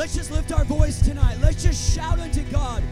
Let's just lift our voice tonight. Let's just shout unto God.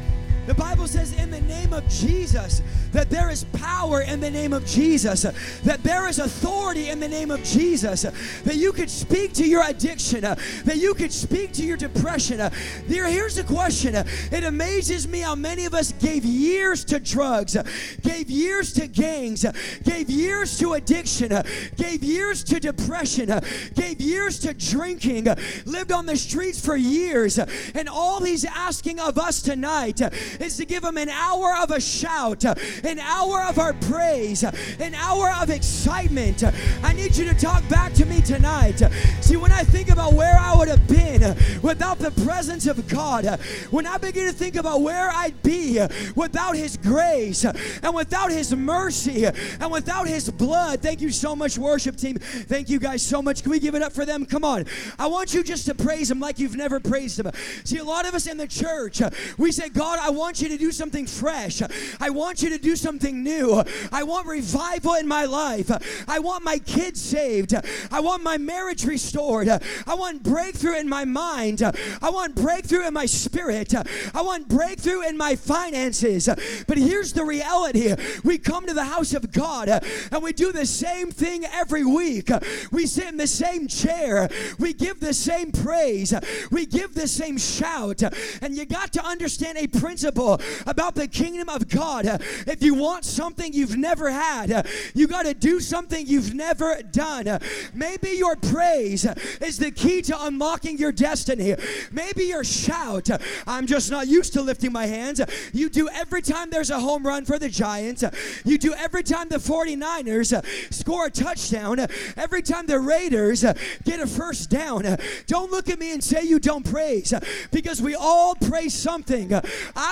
The Bible says, in the name of Jesus, that there is power in the name of Jesus, that there is authority in the name of Jesus, that you could speak to your addiction, that you could speak to your depression. Here's the question it amazes me how many of us gave years to drugs, gave years to gangs, gave years to addiction, gave years to depression, gave years to drinking, lived on the streets for years, and all he's asking of us tonight is to give him an hour of a shout, an hour of our praise, an hour of excitement. I need you to talk back to me tonight. See, when I think about where I would have been without the presence of God, when I begin to think about where I'd be without His grace and without His mercy and without His blood, thank you so much, worship team. Thank you guys so much. Can we give it up for them? Come on. I want you just to praise Him like you've never praised Him. See, a lot of us in the church, we say, God, I want want you to do something fresh. I want you to do something new. I want revival in my life. I want my kids saved. I want my marriage restored. I want breakthrough in my mind. I want breakthrough in my spirit. I want breakthrough in my finances. But here's the reality we come to the house of God and we do the same thing every week. We sit in the same chair. We give the same praise. We give the same shout. And you got to understand a principle about the kingdom of God. If you want something you've never had, you got to do something you've never done. Maybe your praise is the key to unlocking your destiny. Maybe your shout, I'm just not used to lifting my hands. You do every time there's a home run for the Giants. You do every time the 49ers score a touchdown. Every time the Raiders get a first down. Don't look at me and say you don't praise because we all praise something.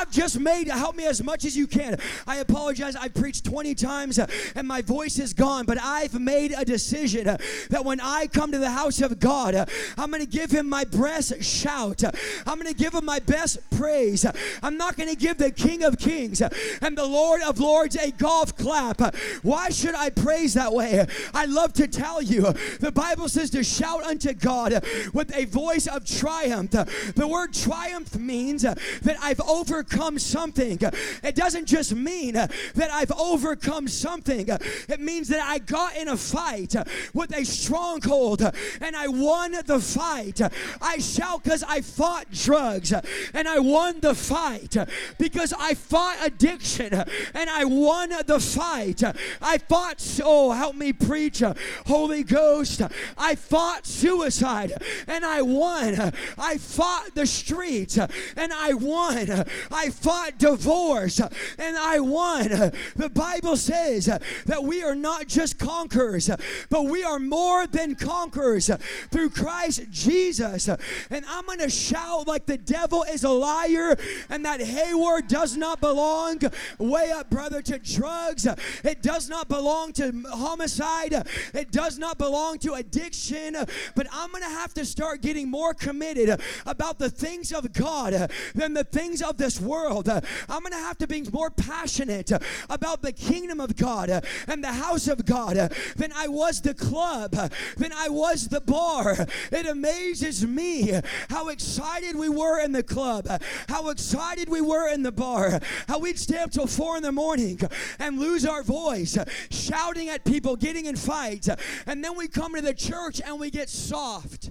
I've just made help me as much as you can. I apologize. I've preached 20 times uh, and my voice is gone, but I've made a decision uh, that when I come to the house of God, uh, I'm going to give him my best shout. Uh, I'm going to give him my best praise. Uh, I'm not going to give the King of Kings uh, and the Lord of Lords a golf clap. Why should I praise that way? I love to tell you, the Bible says to shout unto God with a voice of triumph. The word triumph means that I've overcome overcome something. It doesn't just mean that I've overcome something, it means that I got in a fight with a stronghold and I won the fight. I shout because I fought drugs and I won the fight because I fought addiction and I won the fight. I fought, oh, help me preach, Holy Ghost. I fought suicide and I won. I fought the streets and I won. I fought divorce and I won. The Bible says that we are not just conquerors, but we are more than conquerors through Christ Jesus. And I'm going to shout like the devil is a liar and that Hayward does not belong way up, brother, to drugs. It does not belong to homicide. It does not belong to addiction. But I'm going to have to start getting more committed about the things of God than the things of this world world. Uh, I'm going to have to be more passionate uh, about the kingdom of God uh, and the house of God than I was the club, than I was the bar. It amazes me how excited we were in the club, how excited we were in the bar, how we'd stay up till four in the morning and lose our voice, shouting at people, getting in fights, and then we come to the church and we get soft.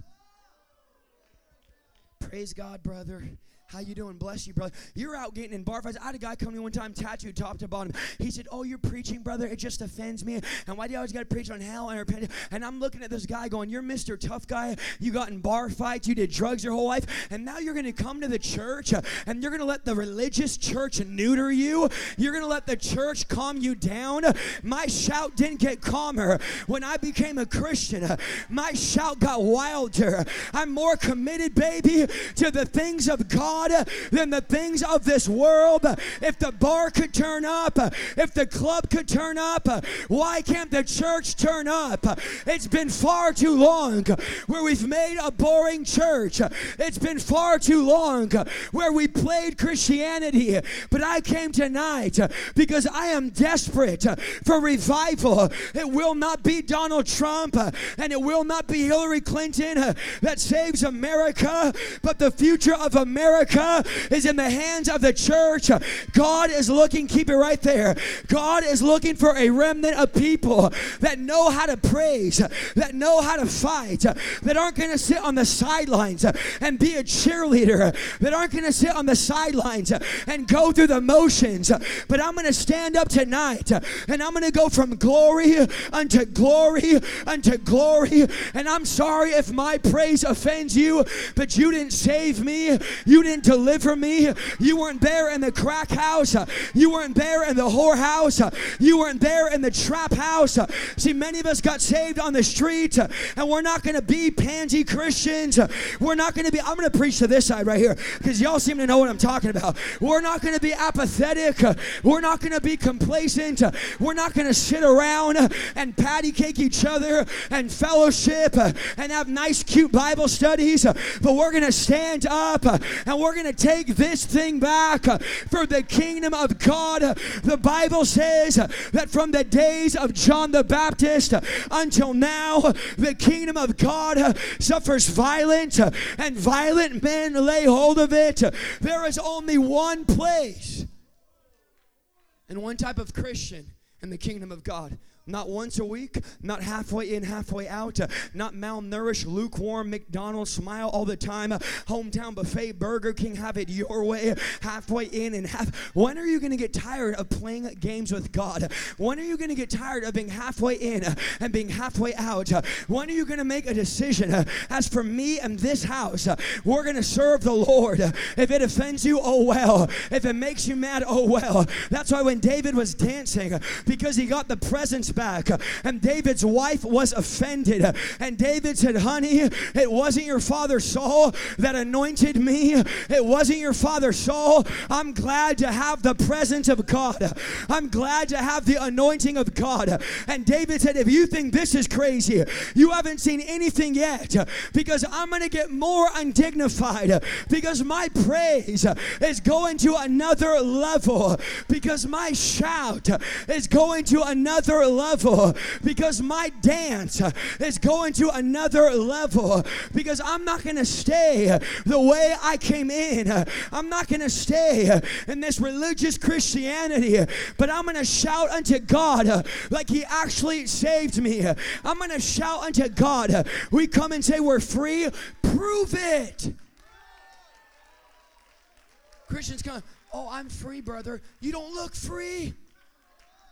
Praise God, brother. How you doing? Bless you, brother. You're out getting in bar fights. I had a guy come to me one time, tattooed top to bottom. He said, "Oh, you're preaching, brother. It just offends me. And why do you always got to preach on hell and repentance?" And I'm looking at this guy going, "You're Mr. Tough Guy. You got in bar fights. You did drugs your whole life, and now you're going to come to the church uh, and you're going to let the religious church neuter you. You're going to let the church calm you down." My shout didn't get calmer when I became a Christian. My shout got wilder. I'm more committed, baby, to the things of God God than the things of this world. If the bar could turn up, if the club could turn up, why can't the church turn up? It's been far too long where we've made a boring church. It's been far too long where we played Christianity. But I came tonight because I am desperate for revival. It will not be Donald Trump and it will not be Hillary Clinton that saves America, but the future of America is in the hands of the church. God is looking, keep it right there. God is looking for a remnant of people that know how to praise, that know how to fight, that aren't going to sit on the sidelines and be a cheerleader, that aren't going to sit on the sidelines and go through the motions. But I'm going to stand up tonight and I'm going to go from glory unto glory unto glory. And I'm sorry if my praise offends you, but you didn't save me. You didn't deliver me. You weren't there in the crack house. You weren't there in the whorehouse. You weren't there in the trap house. See, many of us got saved on the street, and we're not going to be pansy Christians. We're not going to be, I'm going to preach to this side right here because y'all seem to know what I'm talking about. We're not going to be apathetic. We're not going to be complacent. We're not going to sit around and patty cake each other and fellowship and have nice, cute Bible studies, but we're going to stand up and we're going to take this thing back for the kingdom of God. The Bible says that from the days of John the Baptist until now, the kingdom of God suffers violence, and violent men lay hold of it. There is only one place and one type of Christian in the kingdom of God not once a week, not halfway in, halfway out, not malnourished, lukewarm, McDonald's smile all the time, hometown buffet, Burger King, have it your way, halfway in and half. When are you going to get tired of playing games with God? When are you going to get tired of being halfway in and being halfway out? When are you going to make a decision? As for me and this house, we're going to serve the Lord. If it offends you, oh well. If it makes you mad, oh well. That's why when David was dancing, because he got the presence back. And David's wife was offended. And David said, Honey, it wasn't your father Saul that anointed me. It wasn't your father Saul. I'm glad to have the presence of God. I'm glad to have the anointing of God. And David said, If you think this is crazy, you haven't seen anything yet because I'm going to get more undignified because my praise is going to another level because my shout is going to another level level because my dance is going to another level because I'm not going to stay the way I came in. I'm not going to stay in this religious Christianity, but I'm going to shout unto God like He actually saved me. I'm going to shout unto God. We come and say we're free. Prove it. Christians come, oh, I'm free, brother. You don't look free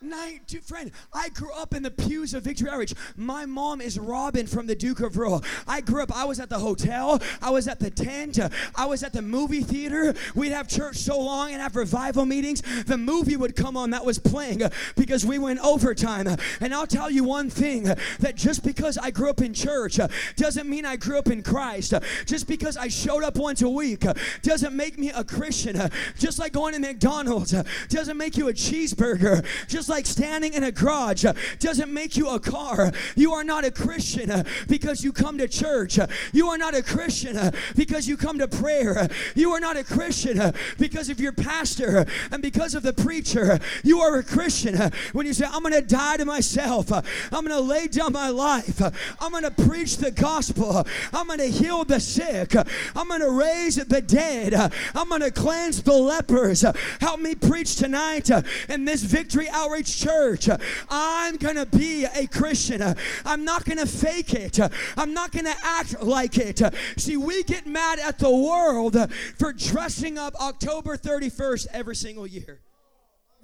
night, friend. I grew up in the pews of Victory Outreach. My mom is Robin from the Duke of Rural. I grew up, I was at the hotel, I was at the tent, I was at the movie theater. We'd have church so long and have revival meetings. The movie would come on that was playing because we went overtime. And I'll tell you one thing that just because I grew up in church doesn't mean I grew up in Christ. Just because I showed up once a week doesn't make me a Christian. Just like going to McDonald's doesn't make you a cheeseburger. Just like standing in a garage doesn't make you a car. You are not a Christian because you come to church. You are not a Christian because you come to prayer. You are not a Christian because of your pastor and because of the preacher. You are a Christian when you say, I'm going to die to myself. I'm going to lay down my life. I'm going to preach the gospel. I'm going to heal the sick. I'm going to raise the dead. I'm going to cleanse the lepers. Help me preach tonight in this victory outreach Church. I'm going to be a Christian. I'm not going to fake it. I'm not going to act like it. See, we get mad at the world for dressing up October 31st every single year.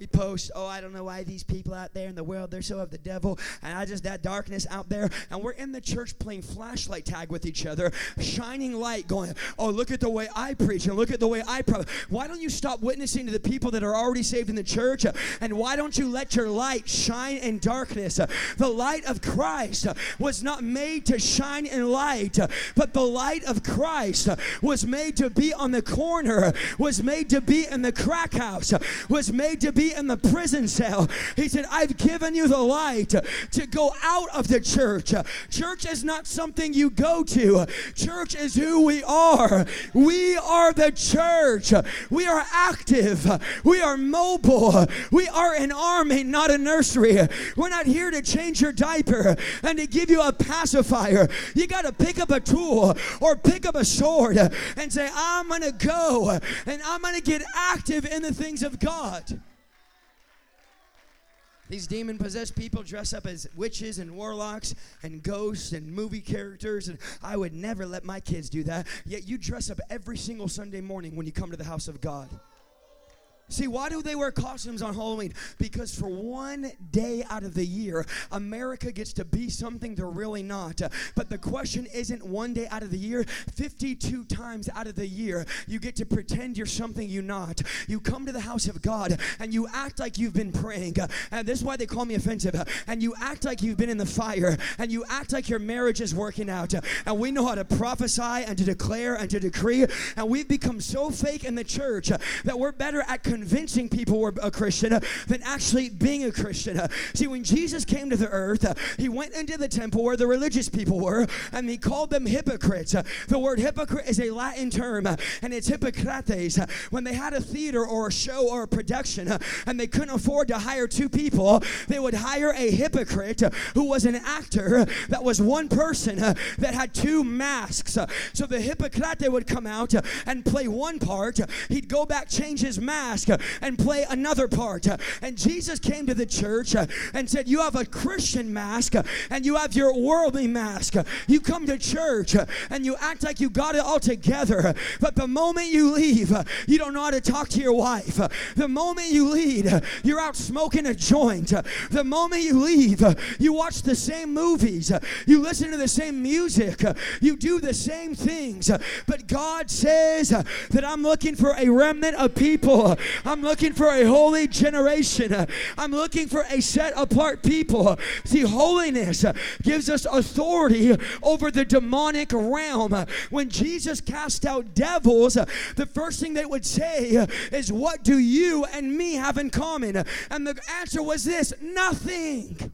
We post, oh, I don't know why these people out there in the world, they're so of the devil, and I just that darkness out there. And we're in the church playing flashlight tag with each other, shining light, going, oh, look at the way I preach and look at the way I pray. Why don't you stop witnessing to the people that are already saved in the church? And why don't you let your light shine in darkness? The light of Christ was not made to shine in light, but the light of Christ was made to be on the corner, was made to be in the crack house, was made to be in the prison cell. He said, I've given you the light to go out of the church. Church is not something you go to, church is who we are. We are the church. We are active, we are mobile, we are an army, not a nursery. We're not here to change your diaper and to give you a pacifier. You got to pick up a tool or pick up a sword and say, I'm going to go and I'm going to get active in the things of God. These demon possessed people dress up as witches and warlocks and ghosts and movie characters, and I would never let my kids do that. Yet you dress up every single Sunday morning when you come to the house of God. See, why do they wear costumes on Halloween? Because for one day out of the year, America gets to be something they're really not. But the question isn't one day out of the year, 52 times out of the year, you get to pretend you're something you're not. You come to the house of God and you act like you've been praying. And this is why they call me offensive. And you act like you've been in the fire. And you act like your marriage is working out. And we know how to prophesy and to declare and to decree. And we've become so fake in the church that we're better at convincing people we're a Christian uh, than actually being a Christian. Uh, see, when Jesus came to the earth, uh, he went into the temple where the religious people were and he called them hypocrites. Uh, the word hypocrite is a Latin term uh, and it's Hippocrates. Uh, when they had a theater or a show or a production and they couldn't afford to hire two people, they would hire a hypocrite who was an actor that was one person that had two masks. So the Hippocrate would come out and play one part, he'd go back, change his mask, and play another part. And Jesus came to the church and said, You have a Christian mask and you have your worldly mask. You come to church and you act like you got it all together. But the moment you leave, you don't know how to talk to your wife. The moment you leave, you're out smoking a joint. The moment you leave, you watch the same movies. You listen to the same music. You do the same things. But God says that I'm looking for a remnant of people I'm looking for a holy generation. I'm looking for a set apart people. See, holiness gives us authority over the demonic realm. When Jesus cast out devils, the first thing they would say is, What do you and me have in common? And the answer was this nothing.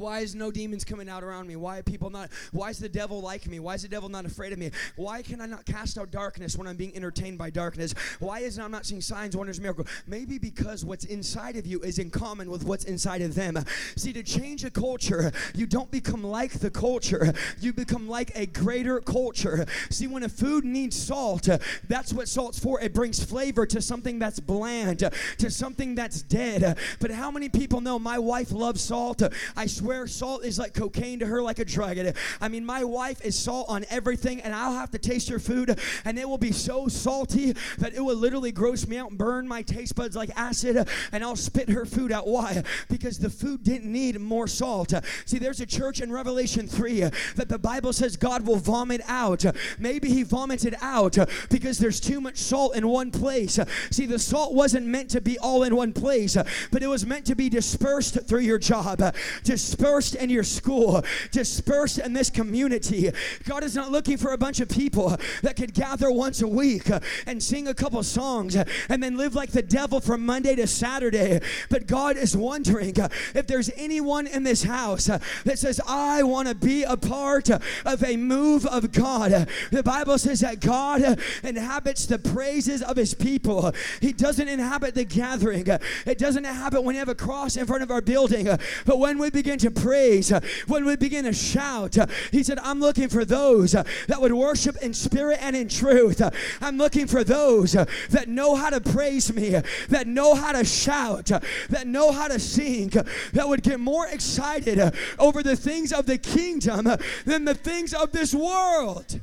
Why is no demons coming out around me? Why are people not? Why is the devil like me? Why is the devil not afraid of me? Why can I not cast out darkness when I'm being entertained by darkness? Why is I'm not seeing signs, wonders, miracles? Maybe because what's inside of you is in common with what's inside of them. See, to change a culture, you don't become like the culture. You become like a greater culture. See, when a food needs salt, that's what salt's for. It brings flavor to something that's bland, to something that's dead. But how many people know my wife loves salt? I swear swear salt is like cocaine to her, like a drug. I mean, my wife is salt on everything, and I'll have to taste her food, and it will be so salty that it will literally gross me out and burn my taste buds like acid, and I'll spit her food out. Why? Because the food didn't need more salt. See, there's a church in Revelation 3 that the Bible says God will vomit out. Maybe He vomited out because there's too much salt in one place. See, the salt wasn't meant to be all in one place, but it was meant to be dispersed through your job, dispersed dispersed in your school, dispersed in this community. God is not looking for a bunch of people that could gather once a week and sing a couple songs and then live like the devil from Monday to Saturday. But God is wondering if there's anyone in this house that says, I want to be a part of a move of God. The Bible says that God inhabits the praises of his people. He doesn't inhabit the gathering. It doesn't happen when you have a cross in front of our building. But when we begin to praise, when we begin to shout, He said, I'm looking for those that would worship in spirit and in truth. I'm looking for those that know how to praise me, that know how to shout, that know how to sing, that would get more excited over the things of the kingdom than the things of this world.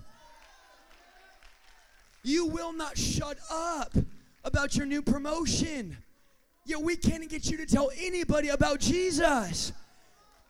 You will not shut up about your new promotion. Yet we can't get you to tell anybody about Jesus.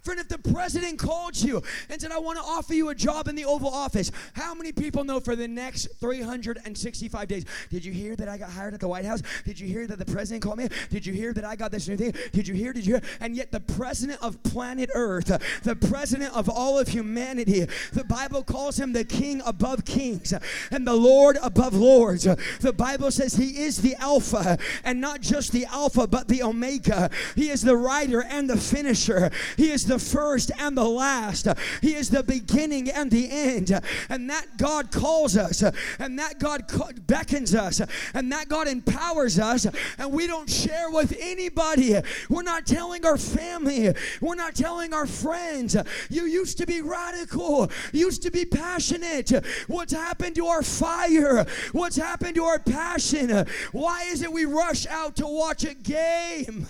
Friend, if the president called you and said, I want to offer you a job in the Oval Office, how many people know for the next 365 days? Did you hear that I got hired at the White House? Did you hear that the president called me? Did you hear that I got this new thing? Did you hear? Did you hear? And yet, the president of planet Earth, the president of all of humanity, the Bible calls him the king above kings and the Lord above lords. The Bible says he is the Alpha and not just the Alpha, but the Omega. He is the writer and the finisher. He is the first and the last. He is the beginning and the end. And that God calls us, and that God beckons us, and that God empowers us, and we don't share with anybody. We're not telling our family, we're not telling our friends. You used to be radical, used to be passionate. What's happened to our fire? What's happened to our passion? Why is it we rush out to watch a game?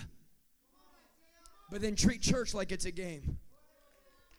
But then treat church like it's a game.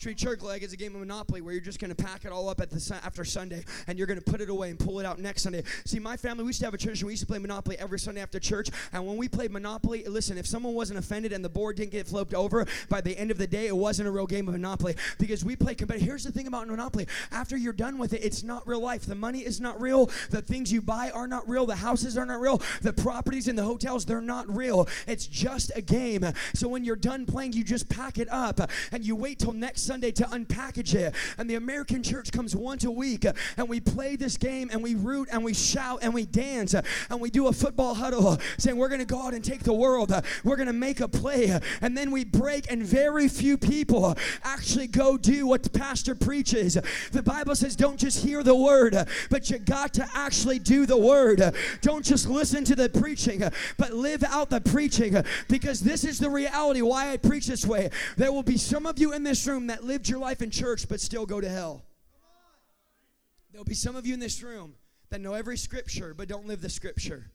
Treat church like it's a game of Monopoly where you're just going to pack it all up at the after Sunday and you're going to put it away and pull it out next Sunday. See, my family, we used to have a church and we used to play Monopoly every Sunday after church. And when we played Monopoly, listen, if someone wasn't offended and the board didn't get flipped over, by the end of the day, it wasn't a real game of Monopoly because we play competitive. Here's the thing about Monopoly after you're done with it, it's not real life. The money is not real. The things you buy are not real. The houses are not real. The properties and the hotels, they're not real. It's just a game. So when you're done playing, you just pack it up and you wait till next Sunday to unpackage it. And the American church comes once a week and we play this game and we root and we shout and we dance and we do a football huddle saying we're going to go out and take the world. We're going to make a play. And then we break and very few people actually go do what the pastor preaches. The Bible says don't just hear the word, but you got to actually do the word. Don't just listen to the preaching, but live out the preaching because this is the reality why I preach this way. There will be some of you in this room that lived your your life in church but still go to hell. There'll be some of you in this room that know every scripture but don't live the scripture.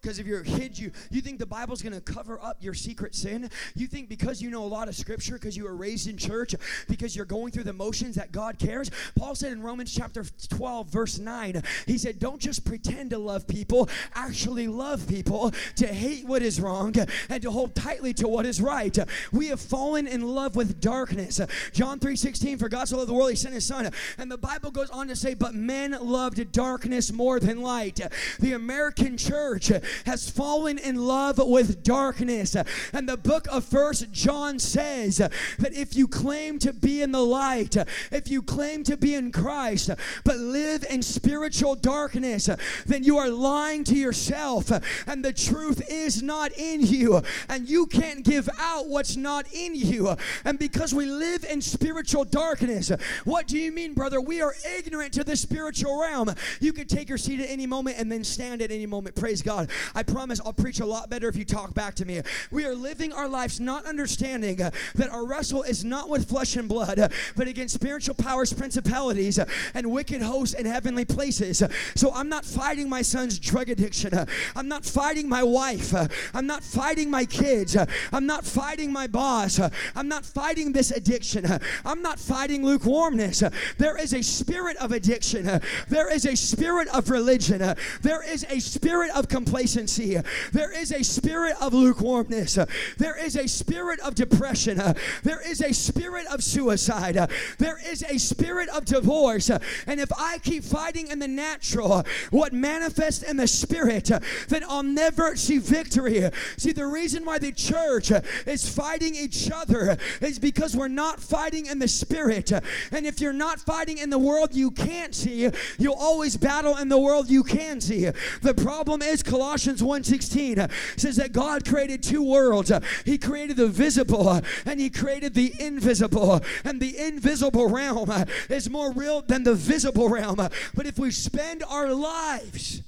Because if you're a kid, you, you think the Bible's going to cover up your secret sin. You think because you know a lot of scripture, because you were raised in church, because you're going through the motions that God cares. Paul said in Romans chapter 12, verse 9, he said, Don't just pretend to love people, actually love people, to hate what is wrong, and to hold tightly to what is right. We have fallen in love with darkness. John 3 16, for God so loved the world, he sent his son. And the Bible goes on to say, But men loved darkness more than light. The American church has fallen in love with darkness. And the book of First John says that if you claim to be in the light, if you claim to be in Christ, but live in spiritual darkness, then you are lying to yourself, and the truth is not in you, and you can't give out what's not in you. And because we live in spiritual darkness, what do you mean, brother? We are ignorant to the spiritual realm. You could take your seat at any moment and then stand at any moment. Praise God. I promise I'll preach a lot better if you talk back to me. We are living our lives not understanding uh, that our wrestle is not with flesh and blood, uh, but against spiritual powers, principalities, uh, and wicked hosts in heavenly places. So I'm not fighting my son's drug addiction. Uh, I'm not fighting my wife. Uh, I'm not fighting my kids. Uh, I'm not fighting my boss. I'm not fighting this addiction. I'm not fighting lukewarmness. There is a spirit of addiction. There is a spirit of religion. There is a spirit of complacency complacency. There is a spirit of lukewarmness. There is a spirit of depression. There is a spirit of suicide. There is a spirit of divorce. And if I keep fighting in the natural, what manifests in the spirit, then I'll never see victory. See, the reason why the church is fighting each other is because we're not fighting in the spirit. And if you're not fighting in the world you can't see, you'll always battle in the world you can see. The problem is Colossians Colossians 1:16 uh, says that God created two worlds. Uh, he created the visible uh, and he created the invisible. And the invisible realm is more real than the visible realm. But if we spend our lives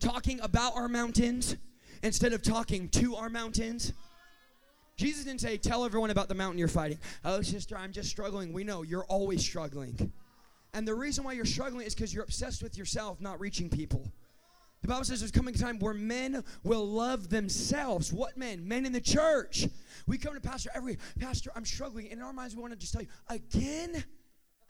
talking about our mountains instead of talking to our mountains, Jesus didn't say, Tell everyone about the mountain you're fighting. Oh, sister, I'm just struggling. We know you're always struggling. And the reason why you're struggling is because you're obsessed with yourself, not reaching people. The Bible says there's coming a time where men will love themselves. What men? Men in the church. We come to Pastor every Pastor, I'm struggling. And In our minds, we want to just tell you, again?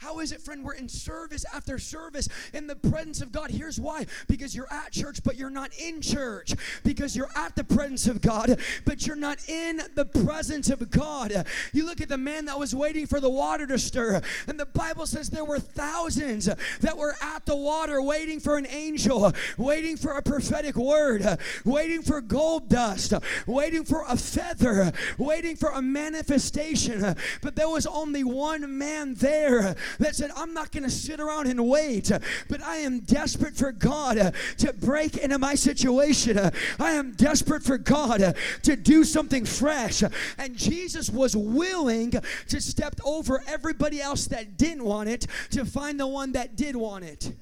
How is it, friend? We're in service after service in the presence of God. Here's why because you're at church, but you're not in church. Because you're at the presence of God, but you're not in the presence of God. You look at the man that was waiting for the water to stir, and the Bible says there were thousands that were at the water waiting for an angel, waiting for a prophetic word, waiting for gold dust, waiting for a feather, waiting for a manifestation. But there was only one man there that said, I'm not going to sit around and wait, but I am desperate for God to break into my situation. I am desperate for God to do something fresh. And Jesus was willing to step over everybody else that didn't want it to find the one that did want it.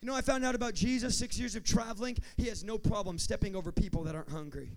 You know, I found out about Jesus six years of traveling. He has no problem stepping over people that aren't hungry.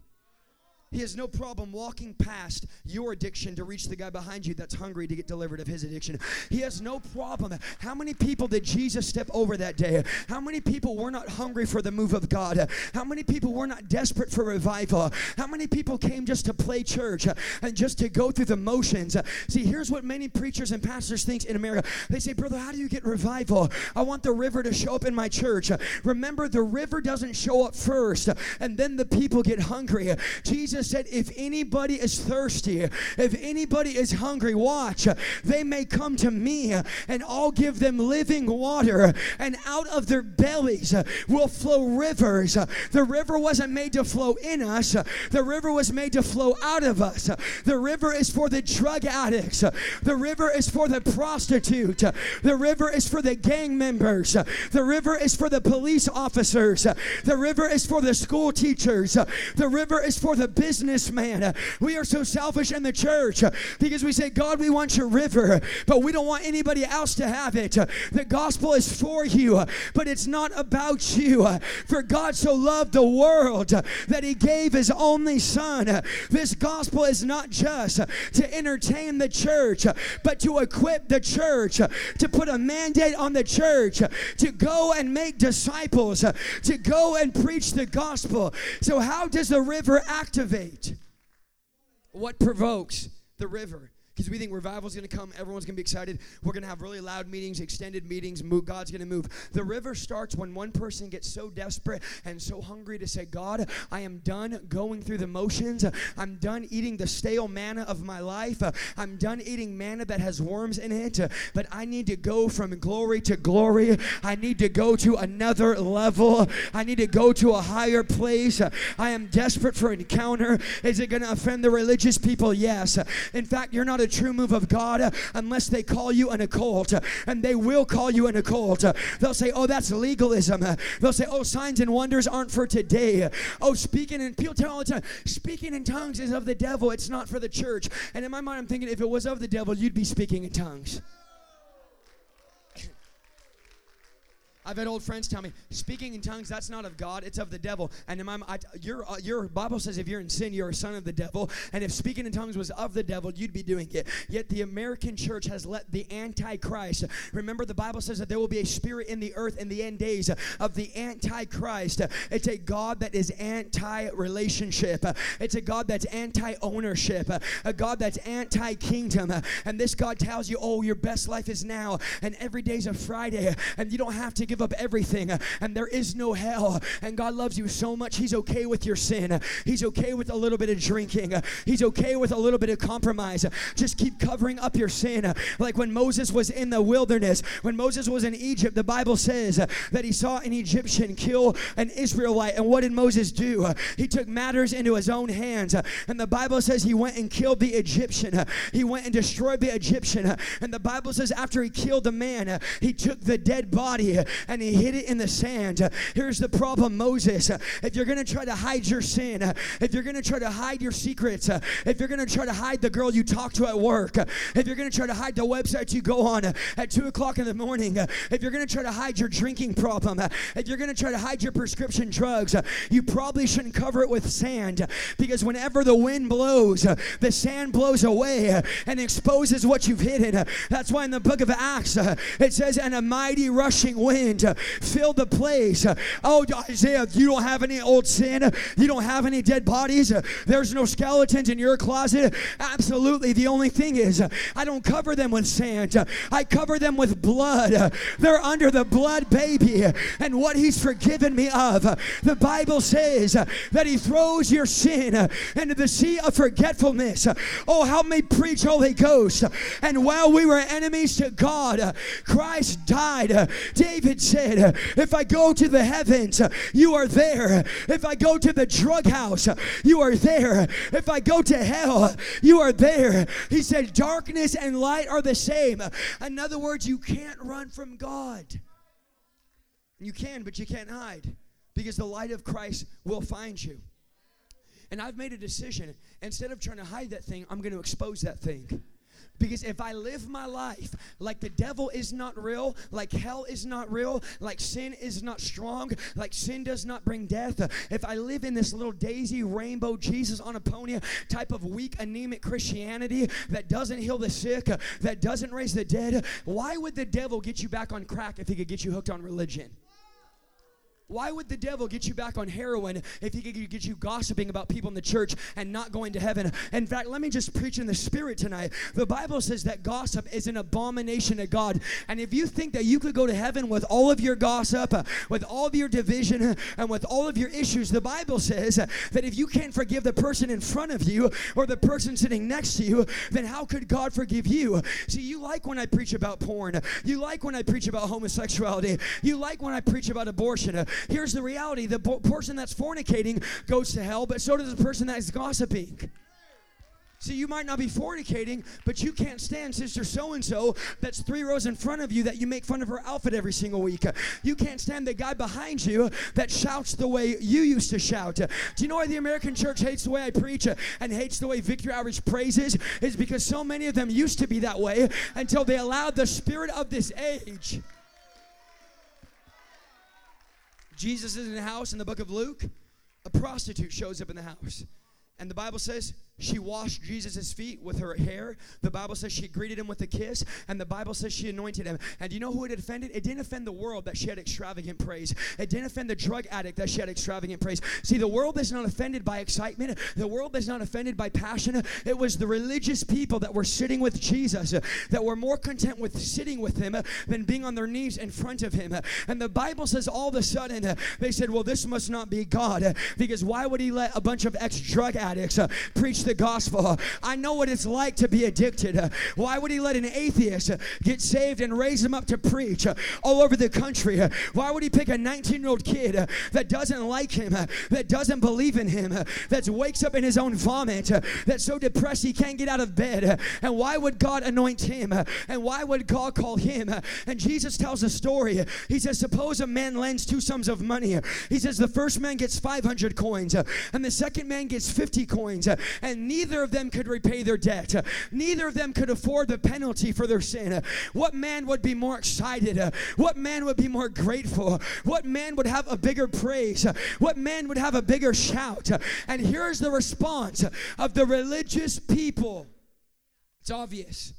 He has no problem walking past your addiction to reach the guy behind you that's hungry to get delivered of his addiction. He has no problem. How many people did Jesus step over that day? How many people were not hungry for the move of God? How many people were not desperate for revival? How many people came just to play church and just to go through the motions? See, here's what many preachers and pastors think in America. They say, "Brother, how do you get revival? I want the river to show up in my church." Remember, the river doesn't show up first, and then the people get hungry. Jesus said, If anybody is thirsty, if anybody is hungry, watch, they may come to me and I'll give them living water, and out of their bellies will flow rivers. The river wasn't made to flow in us, the river was made to flow out of us. The river is for the drug addicts, the river is for the prostitute, the river is for the gang members, the river is for the police officers, the river is for the school teachers, the river is for the business businessman. We are so selfish in the church uh, because we say, God, we want your river, but we don't want anybody else to have it. The gospel is for you, uh, but it's not about you. Uh, for God so loved the world that he gave his only son. This gospel is not just to entertain the church, but to equip the church, to put a mandate on the church, to go and make disciples, to go and preach the gospel. So, how does the river activate? What provokes the river? Because we think revival is going to come. Everyone's going to be excited. We're going to have really loud meetings, extended meetings. God's going to move. The river starts when one person gets so desperate and so hungry to say, God, I am done going through the motions. I'm done eating the stale manna of my life. I'm done eating manna that has worms in it. But I need to go from glory to glory. I need to go to another level. I need to go to a higher place. I am desperate for encounter. Is it going to offend the religious people? Yes. In fact, you're not a true move of God uh, unless they call you an occult. Uh, and they will call you an occult. Uh, they'll say, oh, that's legalism. They'll say, oh, signs and wonders aren't for today. Oh, speaking in, people tell all the time, speaking in tongues is of the devil. It's not for the church. And in my mind, I'm thinking, if it was of the devil, you'd be speaking in tongues. I've had old friends tell me, speaking in tongues, that's not of God, it's of the devil. And in my, I, your, uh, your Bible says if you're in sin, you're a son of the devil. And if speaking in tongues was of the devil, you'd be doing it. Yet the American church has let the Antichrist, remember the Bible says that there will be a spirit in the earth in the end days of the Antichrist. It's a God that is anti relationship, it's a God that's anti ownership, a God that's anti kingdom. And this God tells you, oh, your best life is now, and every day's a Friday, and you don't have to give give up everything and there is no hell. And God loves you so much, He's okay with your sin. He's okay with a little bit of drinking. He's okay with a little bit of compromise. Just keep covering up your sin. Like when Moses was in the wilderness, when Moses was in Egypt, the Bible says that he saw an Egyptian kill an Israelite. And what did Moses do? He took matters into his own hands. And the Bible says he went and killed the Egyptian. He went and destroyed the Egyptian. And the Bible says after he killed the man, he took the dead body and he hid it in the sand. Here's the problem, Moses. If you're going to try to hide your sin, if you're going to try to hide your secrets, if you're going to try to hide the girl you talk to at work, if you're going to try to hide the website you go on at 2 o'clock in the morning, if you're going to try to hide your drinking problem, if you're going to try to hide your prescription drugs, you probably shouldn't cover it with sand because whenever the wind blows, the sand blows away and exposes what you've hidden. That's why in the book of Acts it says, and a mighty rushing wind wind uh, filled the place. Oh, Isaiah, you don't have any old sin. You don't have any dead bodies. There's no skeletons in your closet. Absolutely. The only thing is, I don't cover them with sand. I cover them with blood. They're under the blood, baby. And what He's forgiven me of. The Bible says that He throws your sin into the sea of forgetfulness. Oh, help me preach, Holy Ghost. And while we were enemies to God, Christ died. David said, If I go to the heavens, you are there. If I go to the drug house, you are there. If I go to hell, you are there. He said, Darkness and light are the same. In other words, you can't run from God. You can, but you can't hide because the light of Christ will find you. And I've made a decision. Instead of trying to hide that thing, I'm going to expose that thing. Because if I live my life like the devil is not real, like hell is not real, like sin is not strong, like sin does not bring death, if I live in this little daisy rainbow Jesus on a pony type of weak, anemic Christianity that doesn't heal the sick, that doesn't raise the dead, why would the devil get you back on crack if he could get you hooked on religion? Why would the devil get you back on heroin if he could get you gossiping about people in the church and not going to heaven? In fact, let me just preach in the spirit tonight. The Bible says that gossip is an abomination to God. And if you think that you could go to heaven with all of your gossip, with all of your division, and with all of your issues, the Bible says that if you can't forgive the person in front of you or the person sitting next to you, then how could God forgive you? See, you like when I preach about porn. You like when I preach about homosexuality. You like when I preach about abortion. Here's the reality the person that's fornicating goes to hell, but so does the person that is gossiping. See, you might not be fornicating, but you can't stand sister so and so that's three rows in front of you that you make fun of her outfit every single week. You can't stand the guy behind you that shouts the way you used to shout. Do you know why the American church hates the way I preach and hates the way Victory Outreach praises? Is because so many of them used to be that way until they allowed the spirit of this age Jesus is in the house in the book of Luke. A prostitute shows up in the house. And the Bible says she washed Jesus' feet with her hair. The Bible says she greeted him with a kiss. And the Bible says she anointed him. And you know who it offended? It didn't offend the world that she had extravagant praise. It didn't offend the drug addict that she had extravagant praise. See, the world is not offended by excitement. The world is not offended by passion. It was the religious people that were sitting with Jesus that were more content with sitting with him than being on their knees in front of him. And the Bible says all of a sudden they said, well, this must not be God because why would he let a bunch of ex drug addicts preach the gospel. I know what it's like to be addicted. Why would he let an atheist get saved and raise him up to preach all over the country? Why would he pick a 19 year old kid that doesn't like him, that doesn't believe in him, that wakes up in his own vomit, that's so depressed he can't get out of bed? And why would God anoint him? And why would God call him? And Jesus tells a story. He says, Suppose a man lends two sums of money. He says, The first man gets 500 coins, and the second man gets 50 coins. And and neither of them could repay their debt. Neither of them could afford the penalty for their sin. What man would be more excited? What man would be more grateful? What man would have a bigger praise? What man would have a bigger shout? And here's the response of the religious people. It's obvious.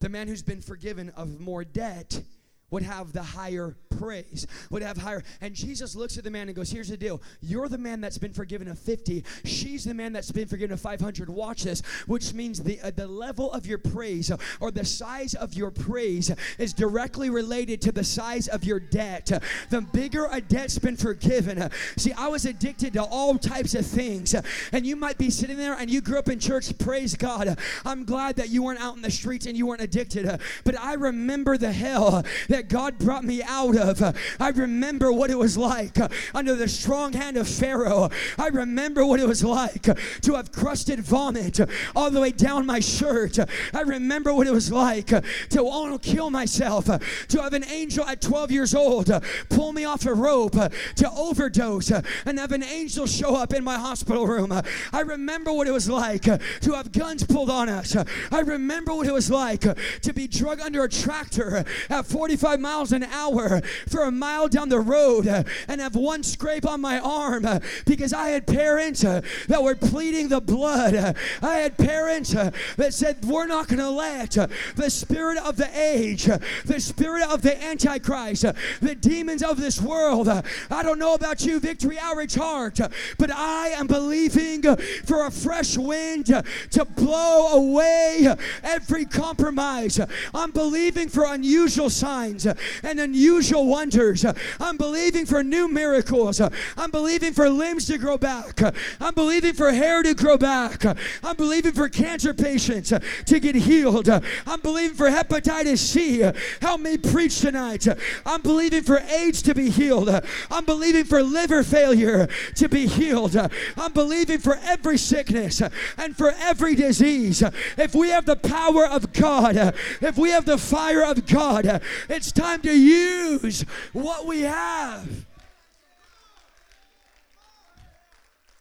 The man who's been forgiven of more debt would have the higher praise, would have higher. And Jesus looks at the man and goes, Here's the deal. You're the man that's been forgiven of 50. She's the man that's been forgiven of 500. Watch this, which means the, uh, the level of your praise uh, or the size of your praise is directly related to the size of your debt. The bigger a debt's been forgiven. Uh, see, I was addicted to all types of things. Uh, and you might be sitting there and you grew up in church. Praise God. I'm glad that you weren't out in the streets and you weren't addicted. But I remember the hell that that God brought me out of. I remember what it was like under the strong hand of Pharaoh. I remember what it was like to have crusted vomit all the way down my shirt. I remember what it was like to want to kill myself, to have an angel at 12 years old pull me off a rope, to overdose, and have an angel show up in my hospital room. I remember what it was like to have guns pulled on us. I remember what it was like to be drug under a tractor at 45 75 miles an hour for a mile down the road and have one scrape on my arm because I had parents that were pleading the blood. I had parents that said, We're not going to let the spirit of the age, the spirit of the Antichrist, the demons of this world. I don't know about you, Victory Outreach Heart, but I am believing for a fresh wind to blow away every compromise. I'm believing for unusual signs Uh, and unusual wonders. Uh, I'm believing for new miracles. Uh, I'm believing for limbs to grow back. I'm believing for hair to grow back. I'm believing for cancer patients to get healed. I'm believing for hepatitis C. Help me preach tonight. I'm believing for AIDS to be healed. I'm believing for liver failure to be healed. I'm believing for every sickness and for every disease. If we have the power of God, if we have the fire of God, it's time to use what we have.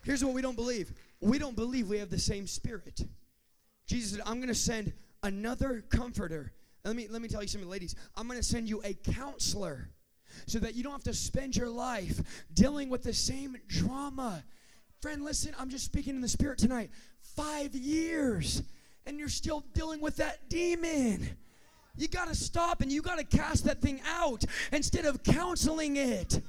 Here's what we don't believe we don't believe we have the same spirit. Jesus said, I'm going to send another comforter. Let me, let me tell you something, ladies. I'm going to send you a counselor so that you don't have to spend your life dealing with the same drama. Friend, listen, I'm just speaking in the spirit tonight. Five years, and you're still dealing with that demon. You got to stop and you got to cast that thing out instead of counseling it.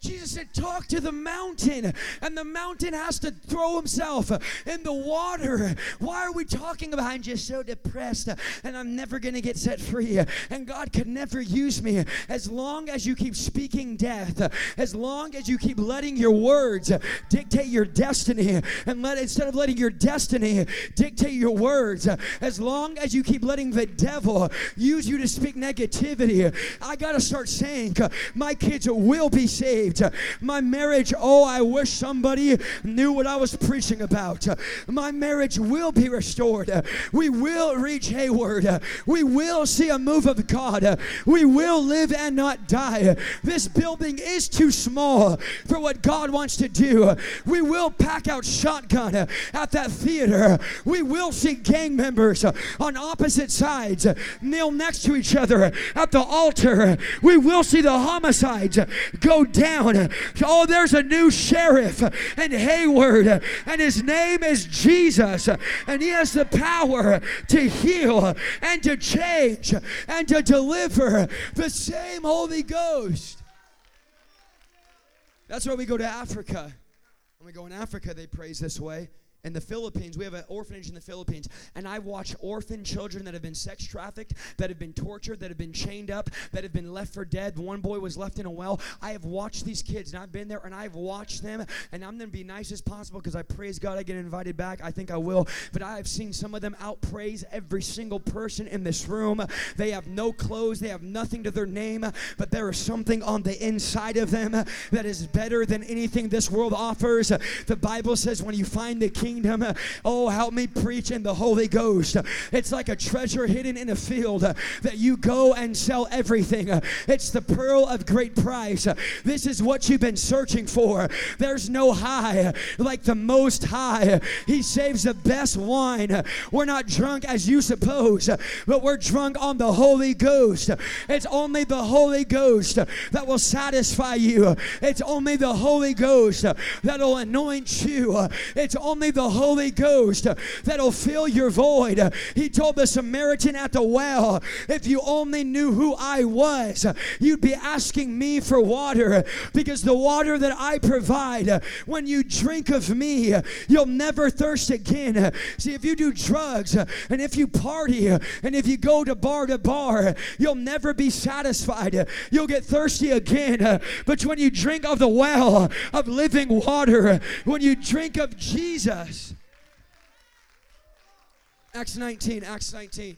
Jesus said, Talk to the mountain, and the mountain has to throw himself in the water. Why are we talking about I'm just so depressed and I'm never going to get set free? And God could never use me as long as you keep speaking death, as long as you keep letting your words dictate your destiny, and let instead of letting your destiny dictate your words, as long as you keep letting the devil use you to speak negativity, I got to start saying, My kids will be saved saved. My marriage, oh, I wish somebody knew what I was preaching about. My marriage will be restored. We will reach Hayward. We will see a move of God. We will live and not die. This building is too small for what God wants to do. We will pack out shotgun at that theater. We will see gang members on opposite sides kneel next to each other at the altar. We will see the homicides go down Oh, there's a new sheriff in Hayward, and his name is Jesus, and he has the power to heal and to change and to deliver the same Holy Ghost. That's why we go to Africa. When we go in Africa, they praise this way in the Philippines. We have an orphanage in the Philippines, and I watch orphan children that have been sex trafficked, that have been tortured, that have been chained up, that have been left for dead. One boy was left in a well. I have watched these kids, and I've been there, and I've watched them, and I'm going to be nice as possible because I praise God I get invited back. I think I will. But I have seen some of them outpraise every single person in this room. They have no clothes, they have nothing to their name, but there is something on the inside of them that is better than anything this world offers. The Bible says when you find the king, kingdom. Oh, help me preach in the Holy Ghost. It's like a treasure hidden in a field that you go and sell everything. It's the pearl of great price. This is what you've been searching for. There's no high like the most high. He saves the best wine. We're not drunk as you suppose, but we're drunk on the Holy Ghost. It's only the Holy Ghost that will satisfy you. It's only the Holy Ghost that'll anoint you. It's only the the Holy Ghost that'll fill your void. He told the Samaritan at the well, If you only knew who I was, you'd be asking me for water because the water that I provide, when you drink of me, you'll never thirst again. See, if you do drugs and if you party and if you go to bar to bar, you'll never be satisfied. You'll get thirsty again. But when you drink of the well of living water, when you drink of Jesus, Acts 19, Acts 19.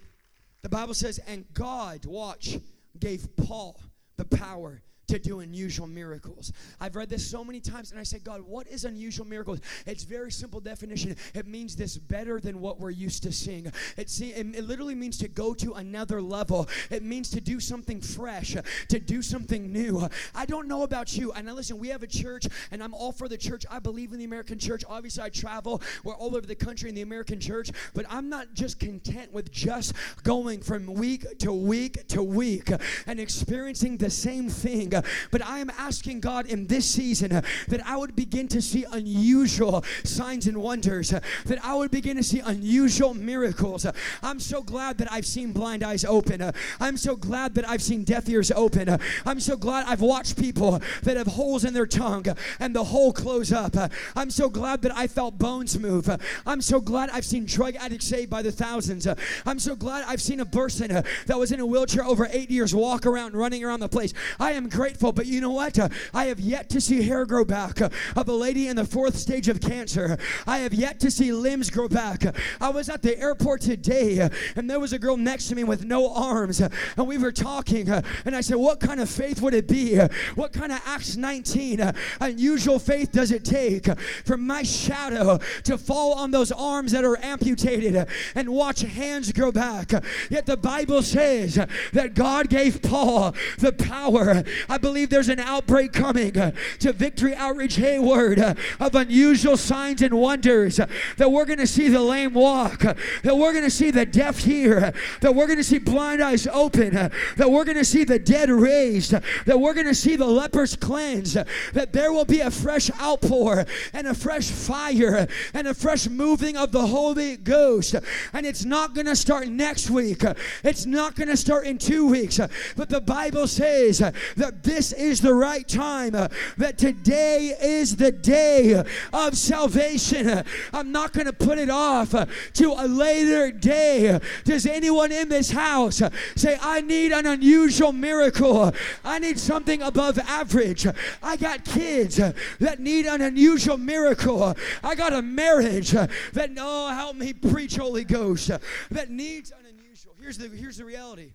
The Bible says, and God, watch, gave Paul the power to do unusual miracles. I've read this so many times and I say, God, what is unusual miracles? It's very simple definition. It means this better than what we're used to seeing. It, see, it literally means to go to another level. It means to do something fresh, to do something new. I don't know about you. And now listen, we have a church and I'm all for the church. I believe in the American church. Obviously, I travel. We're all over the country in the American church. But I'm not just content with just going from week to week to week and experiencing the same thing but I am asking God in this season uh, that I would begin to see unusual signs and wonders, uh, that I would begin to see unusual miracles. Uh, I'm so glad that I've seen blind eyes open. Uh, I'm so glad that I've seen deaf ears open. Uh, I'm so glad I've watched people that have holes in their tongue uh, and the hole close up. I'm so glad that I felt bones move. I'm so glad I've seen drug addicts saved by the thousands. I'm so glad I've seen a person that was in a wheelchair over eight years walk around, running around the place. I am grateful, but you know what? Uh, I have yet to see hair grow back uh, of a lady in the fourth stage of cancer. I have yet to see limbs grow back. I was at the airport today, uh, and there was a girl next to me with no arms, uh, and we were talking, uh, and I said, What kind of faith would it be? Uh, what kind of Acts 19 unusual faith does it take for my shadow to fall on those arms that are amputated and watch hands grow back? Yet the Bible says that God gave Paul the power. I believe there's an outbreak coming uh, to Victory Outreach Hayward uh, of unusual signs and wonders. Uh, that we're going to see the lame walk, uh, that we're going to see the deaf hear, uh, that we're going to see blind eyes open, uh, that we're going to see the dead raised, that we're going to see the lepers cleansed, that there will be a fresh outpour and a fresh fire and a fresh moving of the Holy Ghost. And it's not going to start next week, it's not going to start in two weeks, but the Bible says that this is the right time, uh, that today is the day of salvation. I'm not going to put it off uh, to a later day. Does anyone in this house uh, say, I need an unusual miracle? I need something above average. I got kids that need an unusual miracle. I got a marriage that, oh, help me preach, Holy Ghost, that needs an unusual. Here's the, here's the reality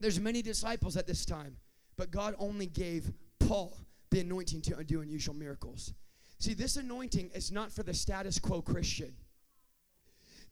there's many disciples at this time but God only gave Paul the anointing to do unusual miracles. See, this anointing is not for the status quo Christian.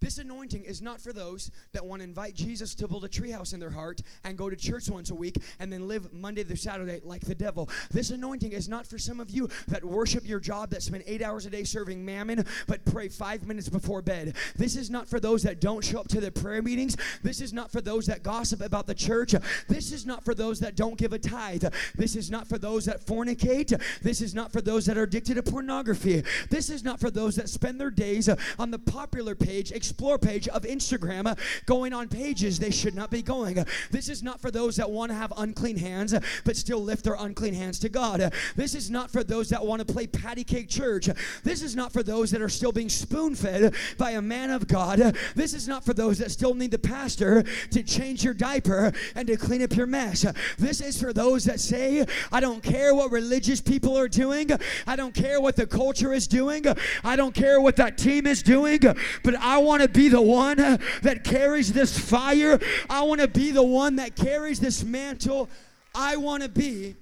This anointing is not for those that want to invite Jesus to build a treehouse in their heart and go to church once a week and then live Monday through Saturday like the devil. This anointing is not for some of you that worship your job, that spend eight hours a day serving mammon, but pray five minutes before bed. This is not for those that don't show up to the prayer meetings. This is not for those that gossip about the church. This is not for those that don't give a tithe. This is not for those that fornicate. This is not for those that are addicted to pornography. This is not for those that spend their days on the popular page explore page of Instagram going on pages they should not be going. This is not for those that want to have unclean hands but still lift their unclean hands to God. This is not for those that want to play patty cake church. This is not for those that are still being spoon fed by a man of God. This is not for those that still need the pastor to change your diaper and to clean up your mess. This is for those that say, I don't care what religious people are doing, I don't care what the culture is doing, I don't care what that team is doing, but I want want to be the one uh, that carries this fire. I want to be the one that carries this mantle. I want to be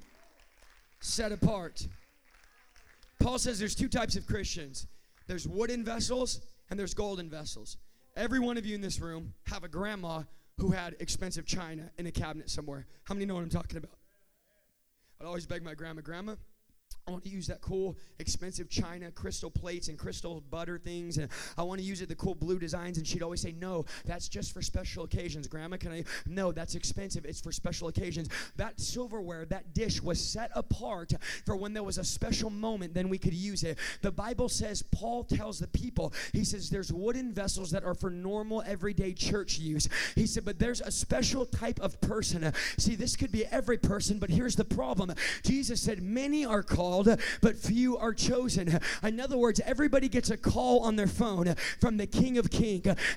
set apart. Paul says there's two types of Christians there's wooden vessels and there's golden vessels. Every one of you in this room have a grandma who had expensive china in a cabinet somewhere. How many know what I'm talking about? I'd always beg my grandma, Grandma, I want to use that cool, expensive china crystal plates and crystal butter things, and I want to use it the cool blue designs. And she'd always say, "No, that's just for special occasions." Grandma, can I? No, that's expensive. It's for special occasions. That silverware, that dish, was set apart for when there was a special moment. Then we could use it. The Bible says, Paul tells the people, he says, "There's wooden vessels that are for normal, everyday church use." He said, "But there's a special type of person. See, this could be every person, but here's the problem. Jesus said, many are called." Called, but few are chosen. In other words, everybody gets a call on their phone from the King of Kings.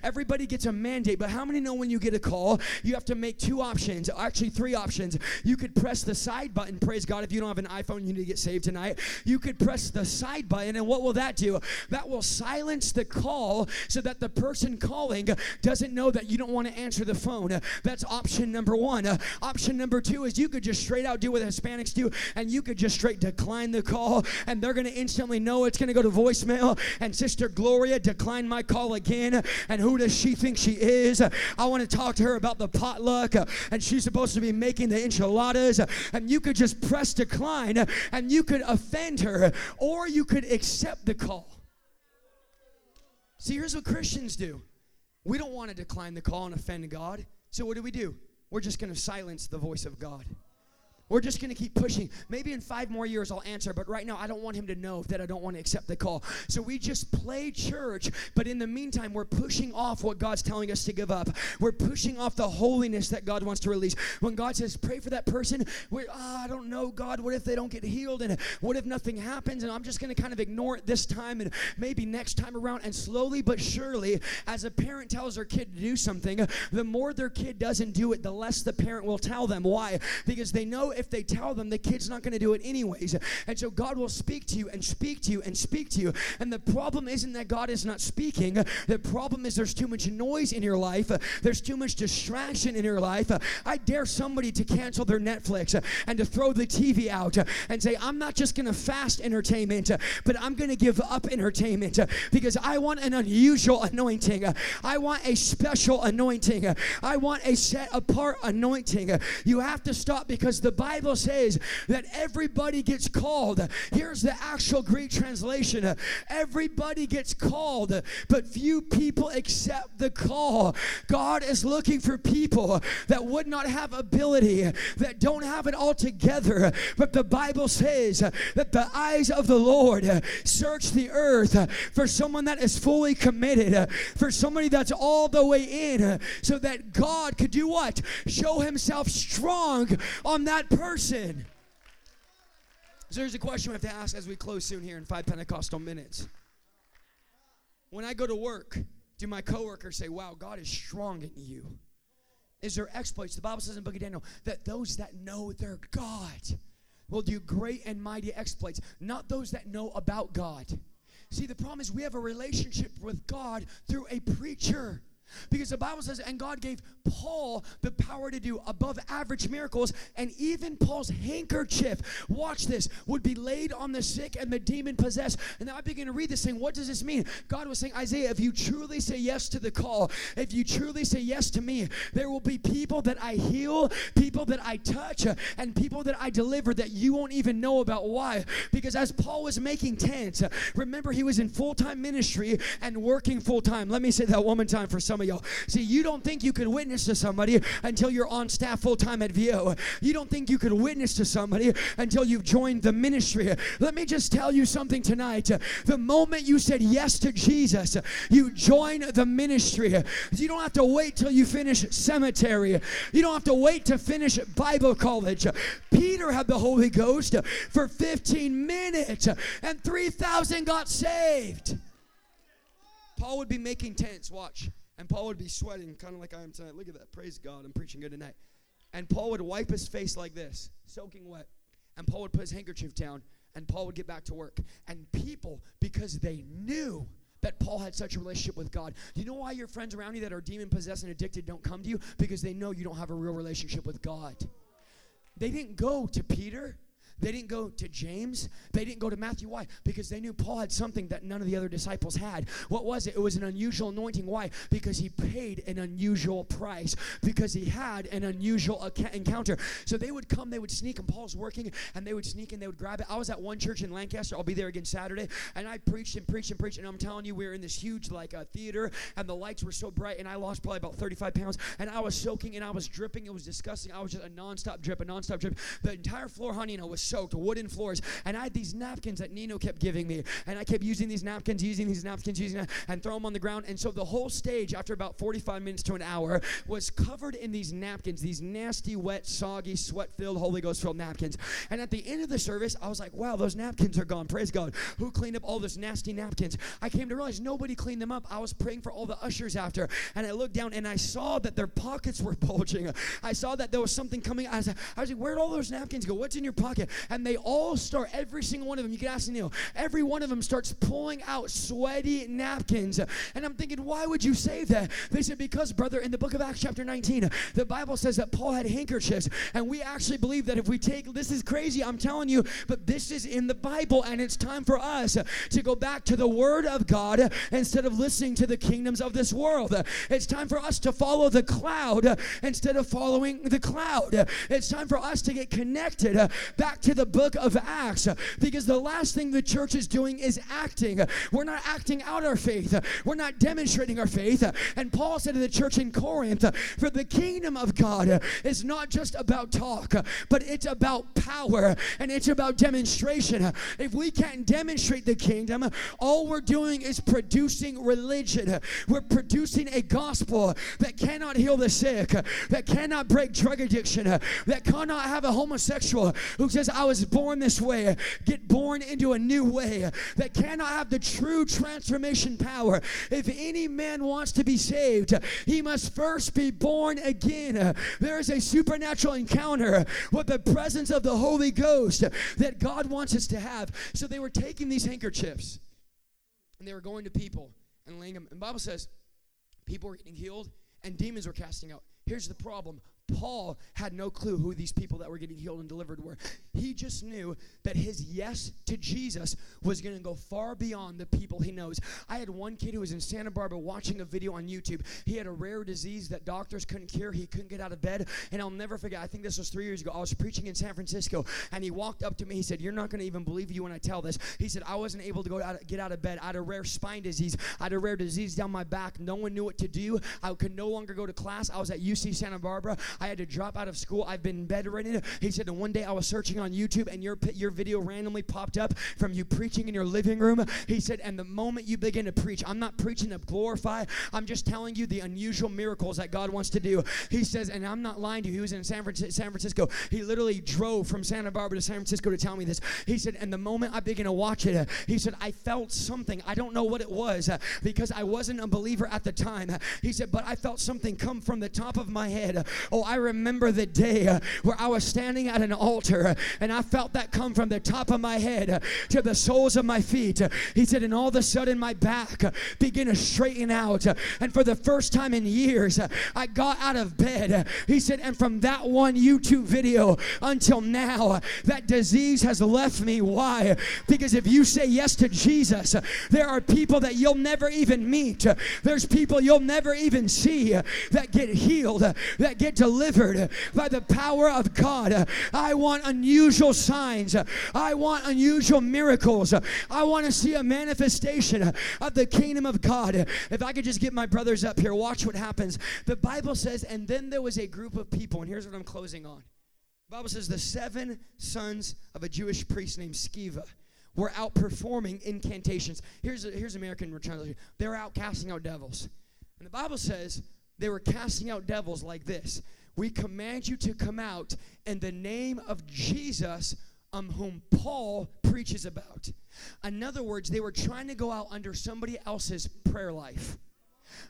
Everybody gets a mandate, but how many know when you get a call, you have to make two options, actually three options. You could press the side button, praise God. If you don't have an iPhone, you need to get saved tonight. You could press the side button, and what will that do? That will silence the call so that the person calling doesn't know that you don't want to answer the phone. That's option number one. Option number two is you could just straight out do what Hispanics do, and you could just straight decline the call, and they're going to instantly know it's going to go to voicemail. And Sister Gloria declined my call again. And who does she think she is? I want to talk to her about the potluck, and she's supposed to be making the enchiladas. And you could just press decline, and you could offend her, or you could accept the call. See, here's what Christians do we don't want to decline the call and offend God. So what do we do? We're just going to silence the voice of God. We're just going to keep pushing. Maybe in five more years I'll answer, but right now I don't want him to know that I don't want to accept the call. So we just play church, but in the meantime, we're pushing off what God's telling us to give up. We're pushing off the holiness that God wants to release. When God says, pray for that person, we're, oh, I don't know, God, what if they don't get healed? And what if nothing happens? And I'm just going to kind of ignore it this time and maybe next time around. And slowly but surely, as a parent tells their kid to do something, the more their kid doesn't do it, the less the parent will tell them. Why? Because they know if they tell them, the kid's not going to do it anyways. And so God will speak to you and speak to you and speak to you. And the problem isn't that God is not speaking. The problem is there's too much noise in your life. There's too much distraction in your life. I dare somebody to cancel their Netflix and to throw the TV out and say, I'm not just going to fast entertainment, but I'm going to give up entertainment because I want an unusual anointing. I want a special anointing. I want a set apart anointing. You have to stop because the Bible Bible says that everybody gets called. Here's the actual Greek translation everybody gets called, but few people accept the call. God is looking for people that would not have ability, that don't have it all together. But the Bible says that the eyes of the Lord search the earth for someone that is fully committed, for somebody that's all the way in, so that God could do what? Show himself strong on that person. So there's a question we have to ask as we close soon here in five Pentecostal minutes. When I go to work, do my coworkers say, Wow, God is strong in you? Is there exploits? The Bible says in book of Daniel that those that know their God will do great and mighty exploits, not those that know about God. See, the problem is we have a relationship with God through a preacher. Because the Bible says, and God gave Paul the power to do above average miracles, and even Paul's handkerchief, watch this, would be laid on the sick and the demon possessed. And now I begin to read this thing. what does this mean? God was saying, Isaiah, if you truly say yes to the call, if you truly say yes to me, there will be people that I heal, people that I touch, and people that I deliver that you won't even know about. Why? Because as Paul was making tents, remember he was in full time ministry and working full time. Let me say that one more time for some of y'all. See, you don't think you can witness to somebody until you're on staff full time at VO. You don't think you can witness to somebody until you've joined the ministry. Let me just tell you something tonight. The moment you said yes to Jesus, you join the ministry. You don't have to wait till you finish cemetery. You don't have to wait to finish Bible college. Peter had the Holy Ghost for 15 minutes and 3,000 got saved. Paul would be making tents, watch. And Paul would be sweating, kind of like I am tonight. Look at that. Praise God. I'm preaching good tonight. And Paul would wipe his face like this, soaking wet. And Paul would put his handkerchief down, and Paul would get back to work. And people, because they knew that Paul had such a relationship with God. Do you know why your friends around you that are demon possessed and addicted don't come to you? Because they know you don't have a real relationship with God. They didn't go to Peter. They didn't go to James. They didn't go to Matthew. Why? Because they knew Paul had something that none of the other disciples had. What was it? It was an unusual anointing. Why? Because he paid an unusual price. Because he had an unusual encounter. So they would come, they would sneak, and Paul's working, and they would sneak and they would grab it. I was at one church in Lancaster. I'll be there again Saturday. And I preached and preached and preached. And I'm telling you, we were in this huge like uh, theater, and the lights were so bright, and I lost probably about 35 pounds. And I was soaking and I was dripping. It was disgusting. I was just a nonstop drip, a nonstop drip. The entire floor, honey, you know, was soaked, wooden floors. And I had these napkins that Nino kept giving me. And I kept using these napkins, using these napkins, using them, and throw them on the ground. And so the whole stage, after about 45 minutes to an hour, was covered in these napkins, these nasty, wet, soggy, sweat filled, Holy Ghost filled napkins. And at the end of the service, I was like, wow, those napkins are gone. Praise God. Who cleaned up all those nasty napkins? I came to realize nobody cleaned them up. I was praying for all the ushers after. And I looked down and I saw that their pockets were bulging. I saw that there was something coming. I was, I was like, where'd all those napkins go? What's in your pocket? And they all start, every single one of them, you can ask Neil, every one of them starts pulling out sweaty napkins. And I'm thinking, why would you say that? They said, because, brother, in the book of Acts, chapter 19, the Bible says that Paul had handkerchiefs. And we actually believe that if we take, this is crazy, I'm telling you, but this is in the Bible. And it's time for us to go back to the Word of God instead of listening to the kingdoms of this world. It's time for us to follow the cloud instead of following the cloud. It's time for us to get connected back to the book of Acts because the last thing the church is doing is acting. We're not acting out our faith, we're not demonstrating our faith. And Paul said to the church in Corinth, For the kingdom of God is not just about talk, but it's about power and it's about demonstration. If we can't demonstrate the kingdom, all we're doing is producing religion. We're producing a gospel that cannot heal the sick, that cannot break drug addiction, that cannot have a homosexual who says, I was born this way, get born into a new way, that cannot have the true transformation power. If any man wants to be saved, he must first be born again. There is a supernatural encounter with the presence of the Holy Ghost that God wants us to have. So they were taking these handkerchiefs and they were going to people and laying them. And Bible says people were getting healed and demons were casting out. Here's the problem Paul had no clue who these people that were getting healed and delivered were. He just knew that his yes to Jesus was going to go far beyond the people he knows. I had one kid who was in Santa Barbara watching a video on YouTube. He had a rare disease that doctors couldn't cure. He couldn't get out of bed. And I'll never forget, I think this was three years ago. I was preaching in San Francisco, and he walked up to me. He said, You're not going to even believe you when I tell this. He said, I wasn't able to go out, get out of bed. I had a rare spine disease. I had a rare disease down my back. No one knew what to do. I could no longer go to class. I was at UC Santa Barbara. I had to drop out of school. I've been bedridden. He said, and one day I was searching on YouTube and your, your video randomly popped up from you preaching in your living room. He said, and the moment you begin to preach, I'm not preaching to glorify, I'm just telling you the unusual miracles that God wants to do. He says, and I'm not lying to you, he was in San Francisco. He literally drove from Santa Barbara to San Francisco to tell me this. He said, and the moment I began to watch it, he said, I felt something. I don't know what it was because I wasn't a believer at the time. He said, but I felt something come from the top of my head. Oh, I remember the day uh, where I was standing at an altar uh, and I felt that come from the top of my head uh, to the soles of my feet. He said, and all of a sudden my back began to straighten out. And for the first time in years, I got out of bed. He said, and from that one YouTube video until now, that disease has left me. Why? Because if you say yes to Jesus, there are people that you'll never even meet. There's people you'll never even see that get healed, that get delivered, by the power of God. I want unusual signs. I want unusual miracles. I want to see a manifestation of the kingdom of God. If I could just get my brothers up here, watch what happens. The Bible says, and then there was a group of people, and here's what I'm closing on. The Bible says the seven sons of a Jewish priest named Sceva were out performing incantations. Here's here's American translation. They were out casting out devils. And the Bible says they were casting out devils like this we command you to come out in the name of Jesus, um, whom Paul preaches about. In other words, they were trying to go out under somebody else's prayer life.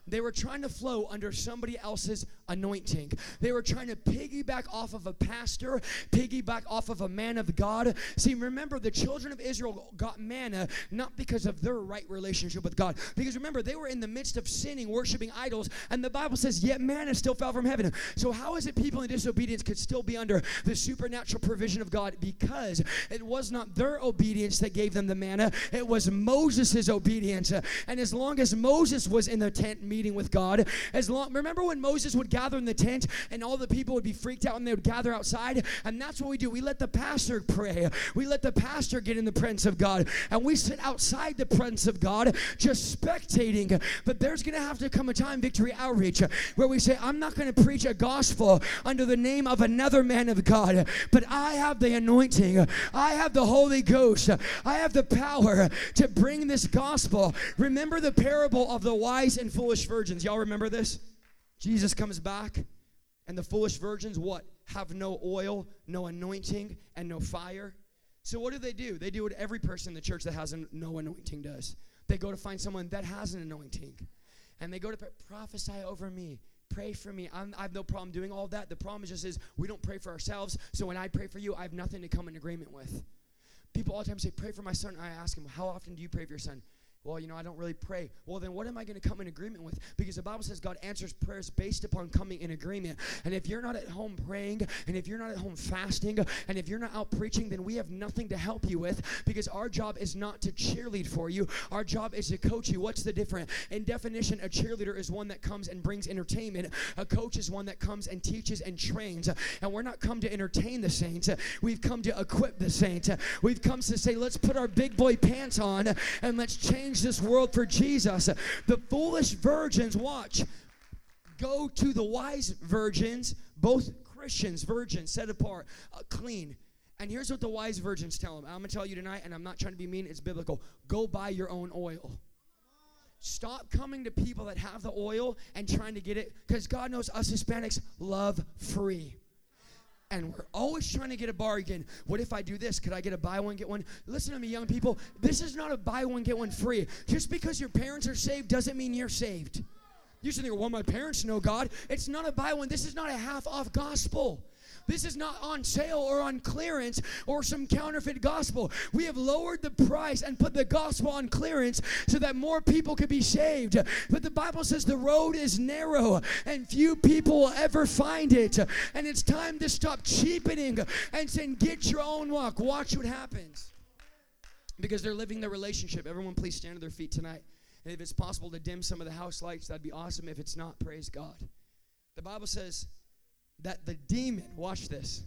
They were trying to flow under somebody else's anointing. They were trying to piggyback off of a pastor, piggyback off of a man of God. See, remember, the children of Israel got manna not because of their right relationship with God. Because remember, they were in the midst of sinning, worshiping idols, and the Bible says, yet manna still fell from heaven. So, how is it people in disobedience could still be under the supernatural provision of God? Because it was not their obedience that gave them the manna, it was Moses' obedience. And as long as Moses was in the tent, tent meeting with God. As long remember when Moses would gather in the tent and all the people would be freaked out and they would gather outside? And that's what we do. We let the pastor pray. We let the pastor get in the presence of God. And we sit outside the presence of God just spectating. But there's gonna have to come a time, Victory Outreach, where we say, I'm not gonna preach a gospel under the name of another man of God, but I have the anointing. I have the Holy Ghost. I have the power to bring this gospel. Remember the parable of the wise and foolish virgins. Y'all remember this? Jesus comes back, and the foolish virgins, what? Have no oil, no anointing, and no fire. So, what do they do? They do what every person in the church that has no anointing does. They go to find someone that has an anointing. And they go to prophesy over me pray for me. I'm, i have no problem doing all that. The problem just is we don't pray for ourselves. So when I pray for you, I have nothing to come in agreement with. People all the time say, Pray for my son. I ask them, How often do you pray for your son? Well, you know, I don't really pray. Well, then what am I going to come in agreement with? Because the Bible says God answers prayers based upon coming in agreement. And if you're not at home praying, and if you're not at home fasting, and if you're not out preaching, then we have nothing to help you with because our job is not to cheerlead for you. Our job is to coach you. What's the difference? In definition, a cheerleader is one that comes and brings entertainment. A coach is one that comes and teaches and trains. And we're not come to entertain the saints. We've come to equip the saints. We've come to say, let's put our big boy pants on and let's change change this world for Jesus. The foolish virgins, watch, go to the wise virgins, both Christians, virgins, set apart, uh, clean. And here's what the wise virgins tell them. I'm going to tell you tonight, and I'm not trying to be mean, it's biblical. Go buy your own oil. Stop coming to people that have the oil and trying to get it because God knows us Hispanics love free and we're always trying to get a bargain. What if I do this? Could I get a buy one, get one? Listen to me, young people. This is not a buy one, get one free. Just because your parents are saved doesn't mean you're saved. You should think, well, my parents know God. It's not a buy one. This is not a half off gospel. This is not on sale or on clearance or some counterfeit gospel. We have lowered the price and put the gospel on clearance so that more people could be saved. But the Bible says the road is narrow and few people will ever find it. And it's time to stop cheapening and saying, get your own walk. Watch what happens. Because they're living the relationship. Everyone, please stand to their feet tonight. And if it's possible to dim some of the house lights, that'd be awesome. If it's not, praise God. The Bible says, that the demon, watch this,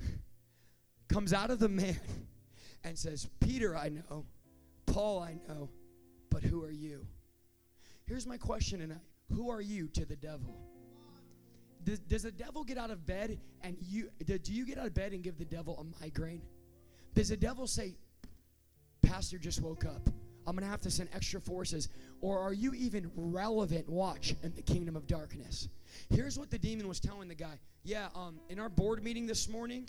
comes out of the man and says, Peter, I know, Paul, I know, but who are you? Here's my question tonight Who are you to the devil? Does, does the devil get out of bed and you, do you get out of bed and give the devil a migraine? Does the devil say, Pastor just woke up? I'm going to have to send extra forces. Or are you even relevant, watch, in the kingdom of darkness? Here's what the demon was telling the guy. Yeah, um, in our board meeting this morning,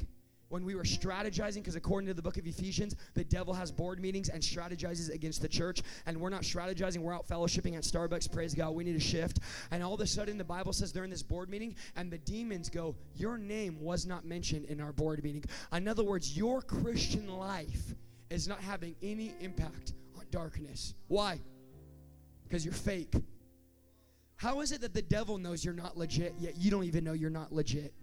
when we were strategizing, because according to the book of Ephesians, the devil has board meetings and strategizes against the church, and we're not strategizing, we're out fellowshipping at Starbucks. Praise God, we need a shift. And all of a sudden, the Bible says they're in this board meeting, and the demons go, Your name was not mentioned in our board meeting. In other words, your Christian life is not having any impact on darkness. Why? Because you're fake. How is it that the devil knows you're not legit, yet you don't even know you're not legit?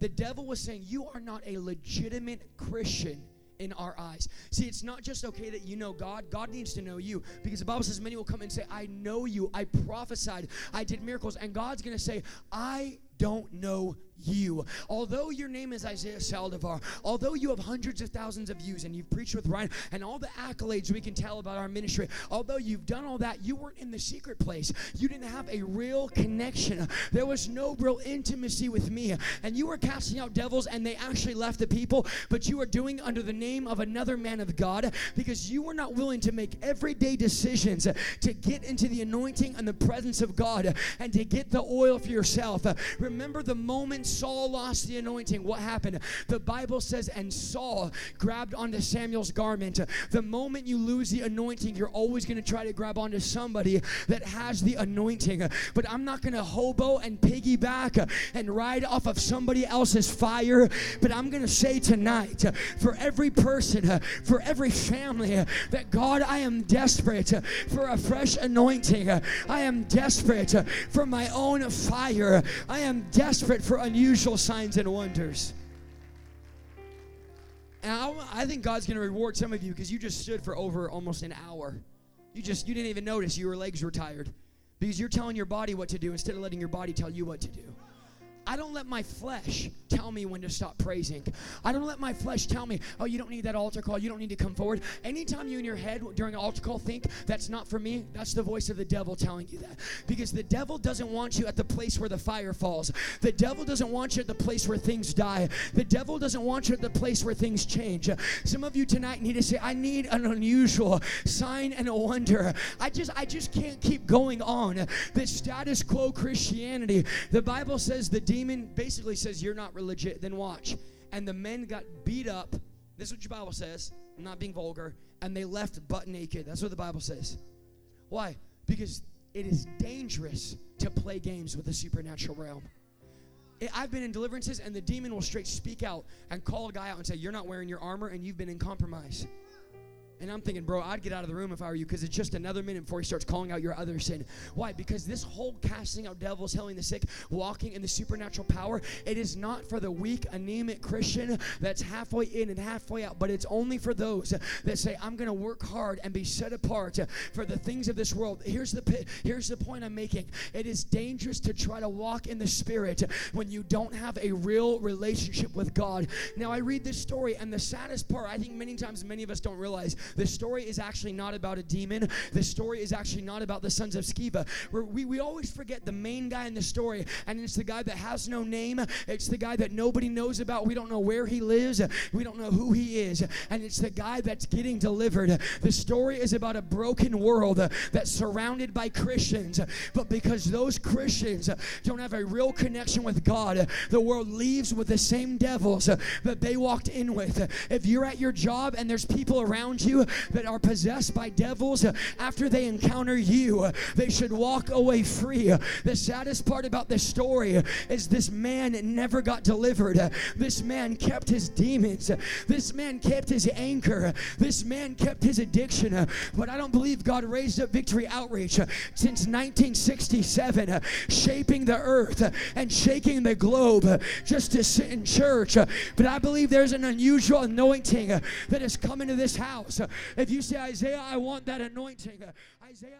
The devil was saying, You are not a legitimate Christian in our eyes. See, it's not just okay that you know God, God needs to know you because the Bible says many will come and say, I know you, I prophesied, I did miracles, and God's gonna say, I don't know you. Although your name is Isaiah Saldivar, although you have hundreds of thousands of views and you've preached with Ryan and all the accolades we can tell about our ministry, although you've done all that, you weren't in the secret place. You didn't have a real connection. There was no real intimacy with me. And you were casting out devils and they actually left the people, but you were doing under the name of another man of God because you were not willing to make everyday decisions to get into the anointing and the presence of God and to get the oil for yourself. Remember the moment Saul lost the anointing, what happened? The Bible says, and Saul grabbed onto Samuel's garment. The moment you lose the anointing, you're always going to try to grab onto somebody that has the anointing. But I'm not going to hobo and piggyback and ride off of somebody else's fire. But I'm going to say tonight, for every person, for every family, that God, I am desperate for a fresh anointing. I am desperate for my own fire. I am desperate for unusual unusual signs and wonders. And I, I think God's going to reward some of you because you just stood for over almost an hour. You just you didn't even notice your legs were tired because you're telling your body what to do instead of letting your body tell you what to do. I don't let my flesh tell me when to stop praising. I don't let my flesh tell me, oh, you don't need that altar call. You don't need to come forward. Anytime you in your head during an altar call think, that's not for me, that's the voice of the devil telling you that. Because the devil doesn't want you at the place where the fire falls. The devil doesn't want you at the place where things die. The devil doesn't want you at the place where things change. Some of you tonight need to say, I need an unusual sign and a wonder. I just, I just can't keep going on. This status quo Christianity. The Bible says the demon basically says, You're not legit, then watch. And the men got beat up. This is what your Bible says. I'm not being vulgar. And they left butt naked. That's what the Bible says. Why? Because it is dangerous to play games with the supernatural realm. I've been in deliverances, and the demon will straight speak out and call a guy out and say, You're not wearing your armor, and you've been in compromise. And I'm thinking, bro, I'd get out of the room if I were you because it's just another minute before he starts calling out your other sin. Why? Because this whole casting out devils, healing the sick, walking in the supernatural power, it is not for the weak, anemic Christian that's halfway in and halfway out, but it's only for those that say, I'm going to work hard and be set apart for the things of this world. Here's the, here's the point I'm making it is dangerous to try to walk in the Spirit when you don't have a real relationship with God. Now, I read this story, and the saddest part, I think many times many of us don't realize the story is actually not about a demon. The story is actually not about the sons of Sceva. We, we always forget the main guy in the story, and it's the guy that has no name. It's the guy that nobody knows about. We don't know where he lives. We don't know who he is. And it's the guy that's getting delivered. The story is about a broken world that's surrounded by Christians. But because those Christians don't have a real connection with God, the world leaves with the same devils that they walked in with. If you're at your job and there's people around you that are possessed by devils, uh, after they encounter you, uh, they should walk away free. Uh, the saddest part about this story is this man never got delivered. This man kept his demons. This man kept his anchor. This man kept his addiction. But I don't believe God raised up Victory Outreach since 1967, shaping the earth and shaking the globe just to sit in church. But I believe there's an unusual anointing that has come into this house. If you say, Isaiah, I want that anointing, uh, Isaiah, I'm